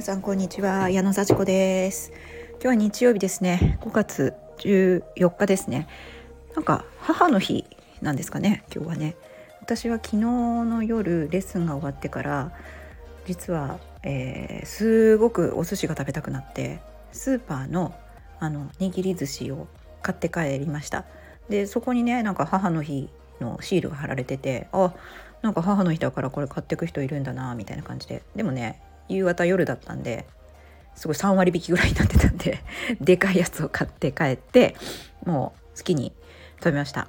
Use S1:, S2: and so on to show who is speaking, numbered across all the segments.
S1: 皆さんこんにちは。矢野幸子です。今日は日曜日ですね。5月14日ですね。なんか母の日なんですかね今日はね。私は昨日の夜レッスンが終わってから実は、えー、すごくお寿司が食べたくなってスーパーのあの握り寿司を買って帰りました。でそこにねなんか母の日のシールが貼られててあなんか母の日だからこれ買ってく人いるんだなみたいな感じで。でもね夕方夜だったんですごい3割引きぐらいになってたんで でかいやつを買って帰ってもう好きに食べました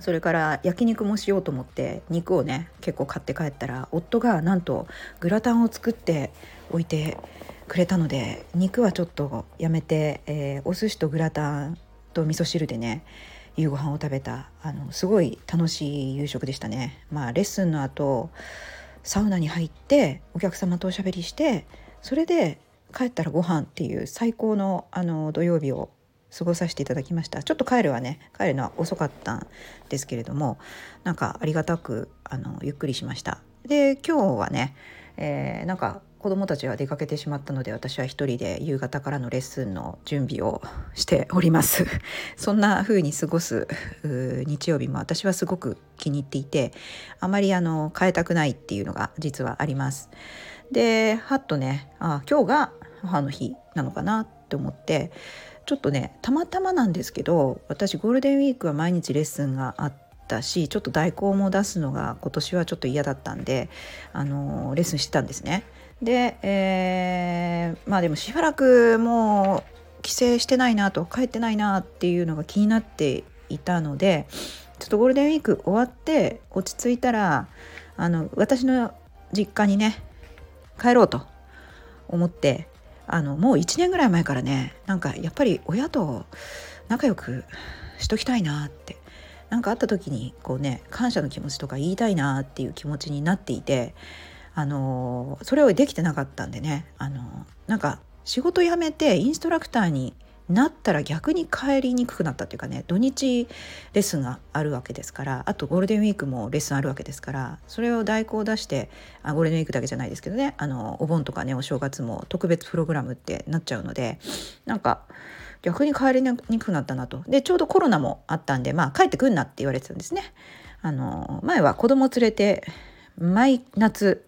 S1: それから焼肉もしようと思って肉をね結構買って帰ったら夫がなんとグラタンを作っておいてくれたので肉はちょっとやめて、えー、お寿司とグラタンと味噌汁でね夕ご飯を食べたあのすごい楽しい夕食でしたね。まあレッスンの後サウナに入ってお客様とおしゃべりしてそれで帰ったらご飯っていう最高のあの土曜日を過ごさせていただきました。ちょっと帰るはね帰るのは遅かったんですけれどもなんかありがたくあのゆっくりしました。で今日はね、えー、なんか子供たちは出かけてしまったので私は一人で夕方からのレッスンの準備をしております そんな風に過ごす日曜日も私はすごく気に入っていてあまりあの変えたくないっていうのが実はありますではっとねあ今日が母の日なのかなって思ってちょっとねたまたまなんですけど私ゴールデンウィークは毎日レッスンがあったしちょっと代行も出すのが今年はちょっと嫌だったんであのレッスンしてたんですね。で、えー、まあでもしばらくもう帰省してないなと帰ってないなっていうのが気になっていたのでちょっとゴールデンウィーク終わって落ち着いたらあの私の実家にね帰ろうと思ってあのもう1年ぐらい前からねなんかやっぱり親と仲良くしときたいなって何かあった時にこうね感謝の気持ちとか言いたいなっていう気持ちになっていてあのそれをできてなかったんでね。あのなんか仕事辞めてインストラクターになったら逆に帰りにくくなったっていうかね。土日レッスンがあるわけですから。あとゴールデンウィークもレッスンあるわけですから。それを代行出してあゴールデンウィークだけじゃないですけどね。あのお盆とかねお正月も特別プログラムってなっちゃうので。なんか逆に帰りにくくなったなと。でちょうどコロナもあったんでまあ帰ってくんなって言われてたんですね。あの前は子供連れて毎夏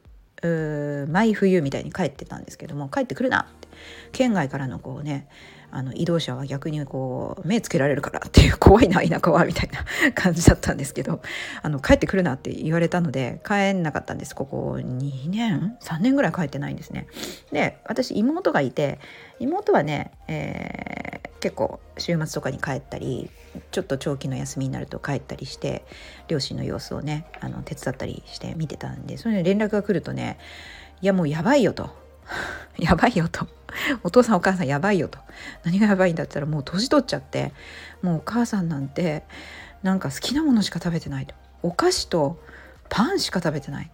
S1: 毎冬みたいに帰ってたんですけども帰ってくるなって。県外からのこうねあの移動車は逆にこう目つけられるからっていう怖いな田舎はみたいな感じだったんですけどあの帰ってくるなって言われたので帰んなかったんです。ここ2年3年ぐらい帰ってないんですね。で私妹がいて妹はね、えー、結構週末とかに帰ったりちょっと長期の休みになると帰ったりして両親の様子をねあの手伝ったりして見てたんでそれで連絡が来るとねいやもうやばいよと。やばいよと。お父さんお母さんやばいよと。何がやばいんだったらもう年取っちゃってもうお母さんなんてなんか好きなものしか食べてないと。お菓子とパンしか食べてない。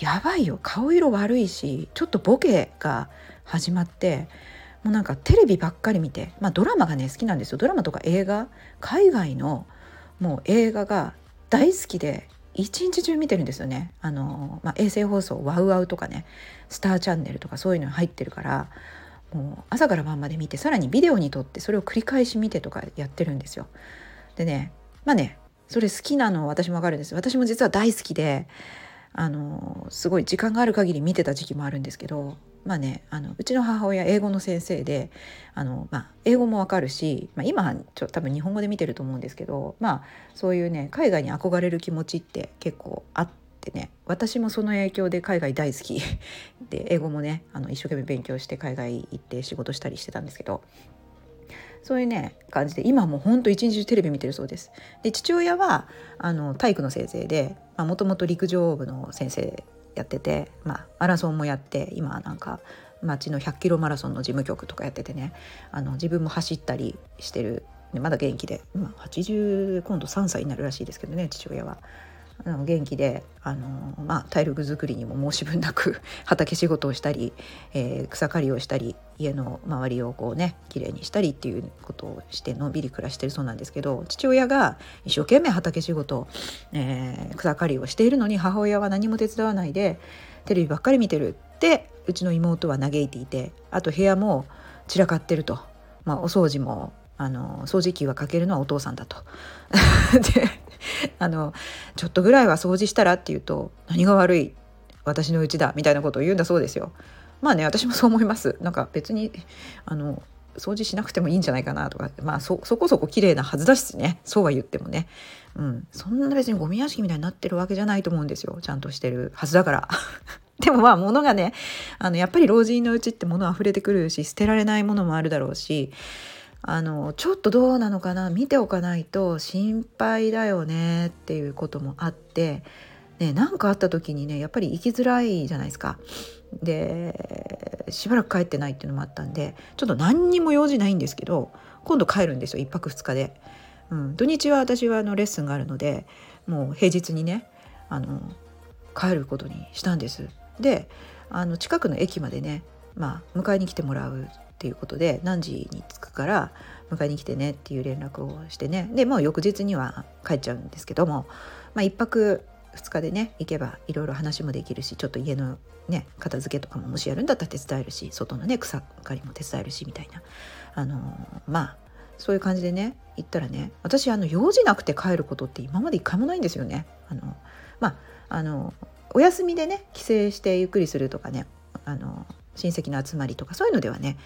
S1: やばいよ。顔色悪いしちょっとボケが始まってもうなんかテレビばっかり見て、まあ、ドラマがね好きなんですよ。ドラマとか映画海外のもう映画が大好きで一日中見てるんですよね。あの、まあ、衛星放送ワウワウとかねスターチャンネルとかそういうの入ってるからもう朝から晩まで見てさらにビデオに撮ってそれを繰り返し見てとかやってるんですよ。でねまあねそれ好きなの私もわかるんです。私も実は大好きであのすごい時間がある限り見てた時期もあるんですけどまあねあのうちの母親英語の先生であの、まあ、英語もわかるし、まあ、今ちょ多分日本語で見てると思うんですけどまあそういうね海外に憧れる気持ちって結構あってね私もその影響で海外大好き で英語もねあの一生懸命勉強して海外行って仕事したりしてたんですけどそういうね感じで今もうほんと一日中テレビ見てるそうです。で父親はあの体育の先生でもともと陸上部の先生やってて、まあ、マラソンもやって今なんか町の100キロマラソンの事務局とかやっててねあの自分も走ったりしてるまだ元気で今80今度3歳になるらしいですけどね父親は。あの元気であの、まあ、体力づくりにも申し分なく 畑仕事をしたり、えー、草刈りをしたり家の周りをこうね綺麗にしたりっていうことをしてのんびり暮らしてるそうなんですけど父親が一生懸命畑仕事、えー、草刈りをしているのに母親は何も手伝わないでテレビばっかり見てるでうちの妹は嘆いていてあと部屋も散らかってると、まあ、お掃除もあの掃除機はかけるのはお父さんだと。で あのちょっとぐらいは掃除したらって言うと何が悪い？私のうちだみたいなことを言うんだそうですよ。まあね私もそう思います。なんか別にあの掃除しなくてもいいんじゃないかなとかまあそこそこ綺麗なはずだしねそうは言ってもね、うん、そんな別にゴミ屋敷みたいになってるわけじゃないと思うんですよちゃんとしてるはずだから。でもまあ物がねあのやっぱり老人のうちって物溢れてくるし捨てられないものもあるだろうしあのちょっとどうなのかな見ておかないと心配だよねっていうこともあってね何かあった時にねやっぱり行きづらいじゃないですか。でしばらく帰ってないっていうのもあったんでちょっと何にも用事ないんですけど今度帰るんですよ1泊2日で。うん、土日は私はあのレッスンがあるのでもう平日にねあの帰ることにしたんです。であの近くの駅までね、まあ、迎えに来てもらうっていうことで何時に着くから迎えに来てねっていう連絡をしてねでもう翌日には帰っちゃうんですけども、まあ、1泊2日でね行けばいろいろ話もできるしちょっと家のね片付けとかももしやるんだったら手伝えるし外のね草刈りも手伝えるしみたいなあのまあそういう感じでね行ったらね私あの用事なくて帰ることって今まで一回もないんですよね。あのまああのお休みでね帰省してゆっくりするとかねあの親戚の集まりとかそういうのではね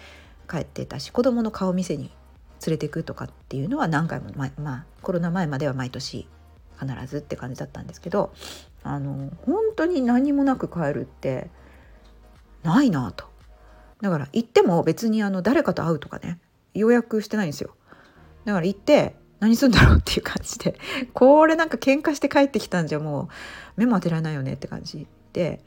S1: 帰ってたし子供の顔見せに連れてくとかっていうのは何回もまあコロナ前までは毎年必ずって感じだったんですけどあの本当に何もなく帰るってないなと。だから行っても別にあの誰かと会うとかね予約してないんですよ。だから行って何するんだろうっていう感じで これなんか喧嘩して帰ってきたんじゃもう目も当てられないよねって感じで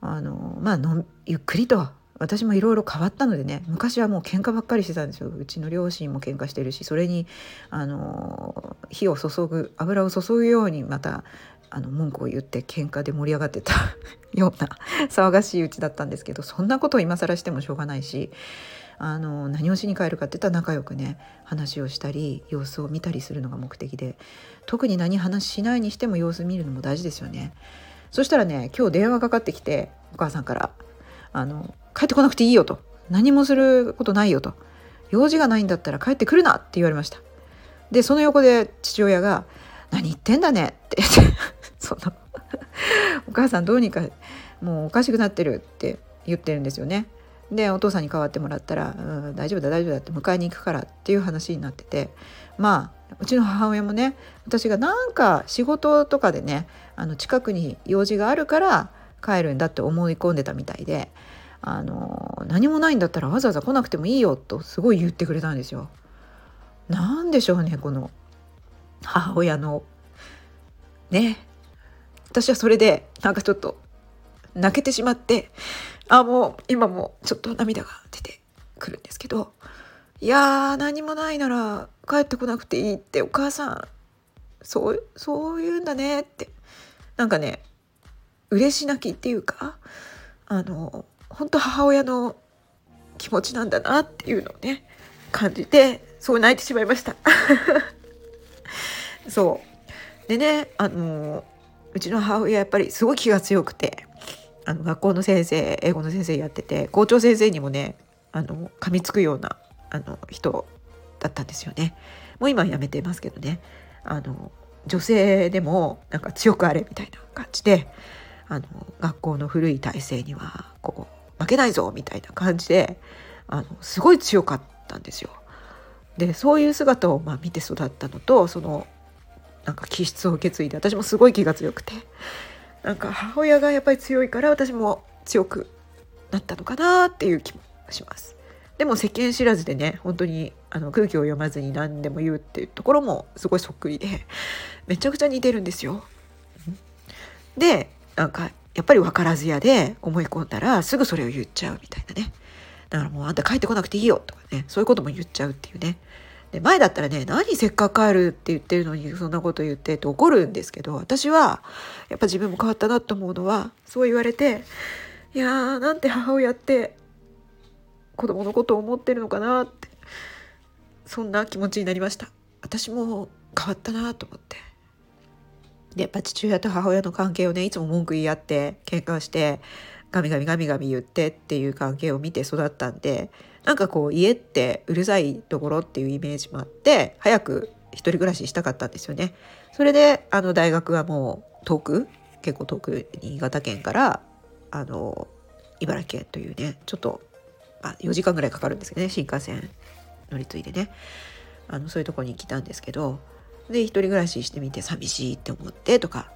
S1: あのまあゆっくりと私もいろいろ変わったのでね昔はもう喧嘩ばっかりしてたんですようちの両親も喧嘩してるしそれにあの火を注ぐ油を注ぐようにまたあの文句を言って喧嘩で盛り上がってた ような騒がしいうちだったんですけどそんなことを今更してもしょうがないしあの何をしに帰るかって言ったら仲良くね話をしたり様子を見たりするのが目的で特に何話しないにしても様子見るのも大事ですよね。そしたらね今日電話かかってきてお母さんからあの帰ってこなくていいよと。何もすることないよと。用事がないんだったら帰ってくるなって言われました。でその横で父親が「何言ってんだね」って。そのお母さんどうにかもうおかしくなってるって言ってるんですよね。でお父さんに代わってもらったら「うん、大丈夫だ大丈夫だ」って迎えに行くからっていう話になってて。まあうちの母親もね私がなんか仕事とかでねあの近くに用事があるから帰るんだって思い込んでたみたいで。あの何もないんだったらわざわざ来なくてもいいよとすごい言ってくれたんですよ。なんでしょうねこの母親のね私はそれでなんかちょっと泣けてしまってあもう今もちょっと涙が出てくるんですけどいやー何もないなら帰ってこなくていいってお母さんそうそう言うんだねってなんかね嬉し泣きっていうかあの本当母親の気持ちなんだなっていうのをね感じてそう泣いてしまいました。そう。でねあのうちの母親やっぱりすごい気が強くてあの学校の先生英語の先生やってて校長先生にもねあの噛みつくようなあの人だったんですよね。もう今はやめてますけどね。あの女性でもなんか強くあれみたいな感じであの学校の古い体制にはこう負けないぞみたいな感じであのすごい強かったんですよ。でそういう姿をま見て育ったのとそのなんか気質を受け継いで私もすごい気が強くてなんか母親がやっぱり強いから私も強くなったのかなっていう気もします。でも世間知らずでね本当にあの空気を読まずに何でも言うっていうところもすごいそっくりでめちゃくちゃ似てるんですよ。でなんかやっぱり分からずやで思い込んだらすぐそれを言っちゃうみたいなね。だからもうあんた帰ってこなくていいよとかねそういうことも言っちゃうっていうね。で前だったらね何せっかく帰るって言ってるのにそんなこと言ってって怒るんですけど私はやっぱ自分も変わったなと思うのはそう言われていやーなんて母親って子供のことを思ってるのかなってそんな気持ちになりました。私も変わったなと思って。でやっぱ父親と母親の関係をねいつも文句言い合って喧嘩してガミガミガミガミ言ってっていう関係を見て育ったんでなんかこう家ってうるさいところっていうイメージもあって早く一人暮らししたかったんですよね。それであの大学はもう遠く結構遠く新潟県からあの茨城県というねちょっと、あ、4時間ぐらいかかるんですけどね新幹線乗り継いでねあのそういうとこに来たんですけどで一人暮らししてみて寂しいって思ってとか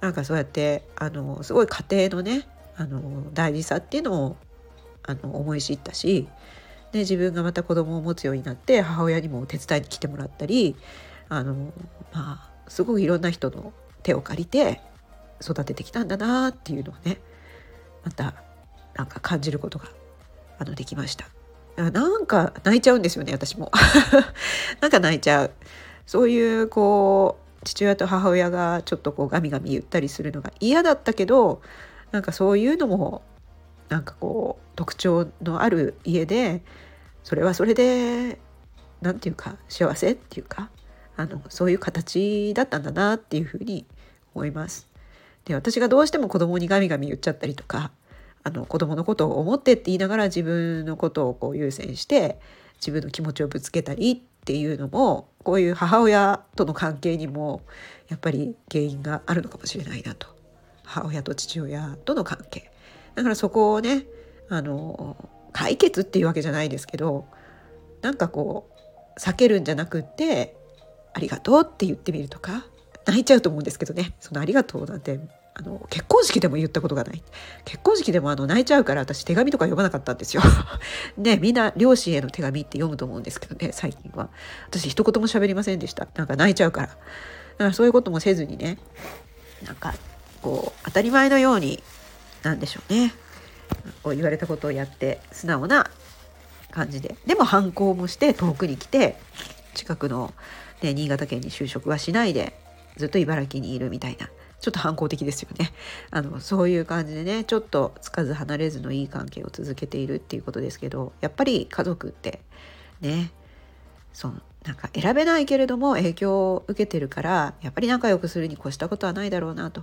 S1: なんかそうやってあのすごい家庭のねあの大事さっていうのをあの思い知ったしで自分がまた子供を持つようになって母親にも手伝いに来てもらったりあのまあすごくいろんな人の手を借りて育ててきたんだなっていうのをねまたなんか感じることがあのできました。なんか泣いちゃうんですよね私も。なんか泣いちゃう。そういうこう父親と母親がちょっとこうガミガミ言ったりするのが嫌だったけどなんかそういうのもなんかこう特徴のある家でそれはそれで何て言うか幸せっていうかあのそういう形だったんだなっていうふうに思います。で私がどうしても子供にガミガミ言っちゃったりとかあの子供のことを思ってって言いながら自分のことをこう優先して自分の気持ちをぶつけたりっていうのもこういう母親との関係にもやっぱり原因があるのかもしれないなと。母親と父親との関係。だからそこをねあの解決っていうわけじゃないですけどなんかこう避けるんじゃなくって「ありがとう」って言ってみるとか泣いちゃうと思うんですけどね。その「ありがとう」なんてあの結婚式でも言ったことがない。結婚式でもあの泣いちゃうから私手紙とか読まなかったんですよ。ねみんな両親への手紙って読むと思うんですけどね最近は。私一言も喋りませんでした。なんか泣いちゃうから。だからそういうこともせずにねなんかこう当たり前のようになんでしょうね。こう言われたことをやって素直な感じで。でも反抗もして遠くに来て近くの、ね、新潟県に就職はしないでずっと茨城にいるみたいな。ちょっと反抗的ですよね。あのそういう感じでねちょっとつかず離れずのいい関係を続けているっていうことですけどやっぱり家族ってねそのなんか選べないけれども影響を受けてるからやっぱり仲良くするに越したことはないだろうなと。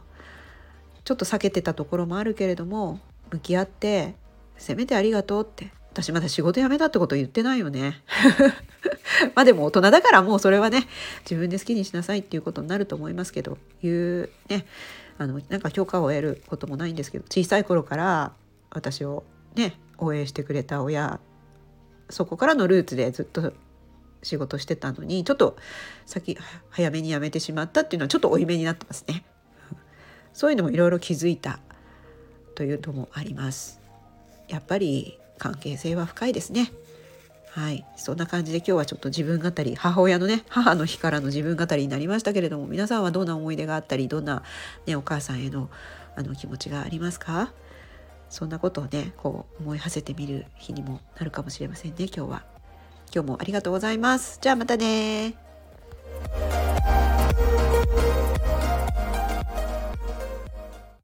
S1: ちょっと避けてたところもあるけれども向き合ってせめてありがとうって私まだ仕事辞めたってこと言ってないよね まあでも大人だからもうそれはね自分で好きにしなさいっていうことになると思いますけどいうねあのなんか許可を得ることもないんですけど小さい頃から私をね応援してくれた親そこからのルーツでずっと仕事してたのにちょっと先早めに辞めてしまったっていうのはちょっと負い目になってますね。そういうのもいろいろ気づいたというのもあります。やっぱり関係性は深いですね。はい、そんな感じで今日はちょっと自分語り母親のね母の日からの自分語りになりましたけれども皆さんはどんな思い出があったりどんな、ね、お母さんへのあの気持ちがありますか？そんなことをねこう思い馳せてみる日にもなるかもしれませんね今日は。今日もありがとうございます。じゃあまたね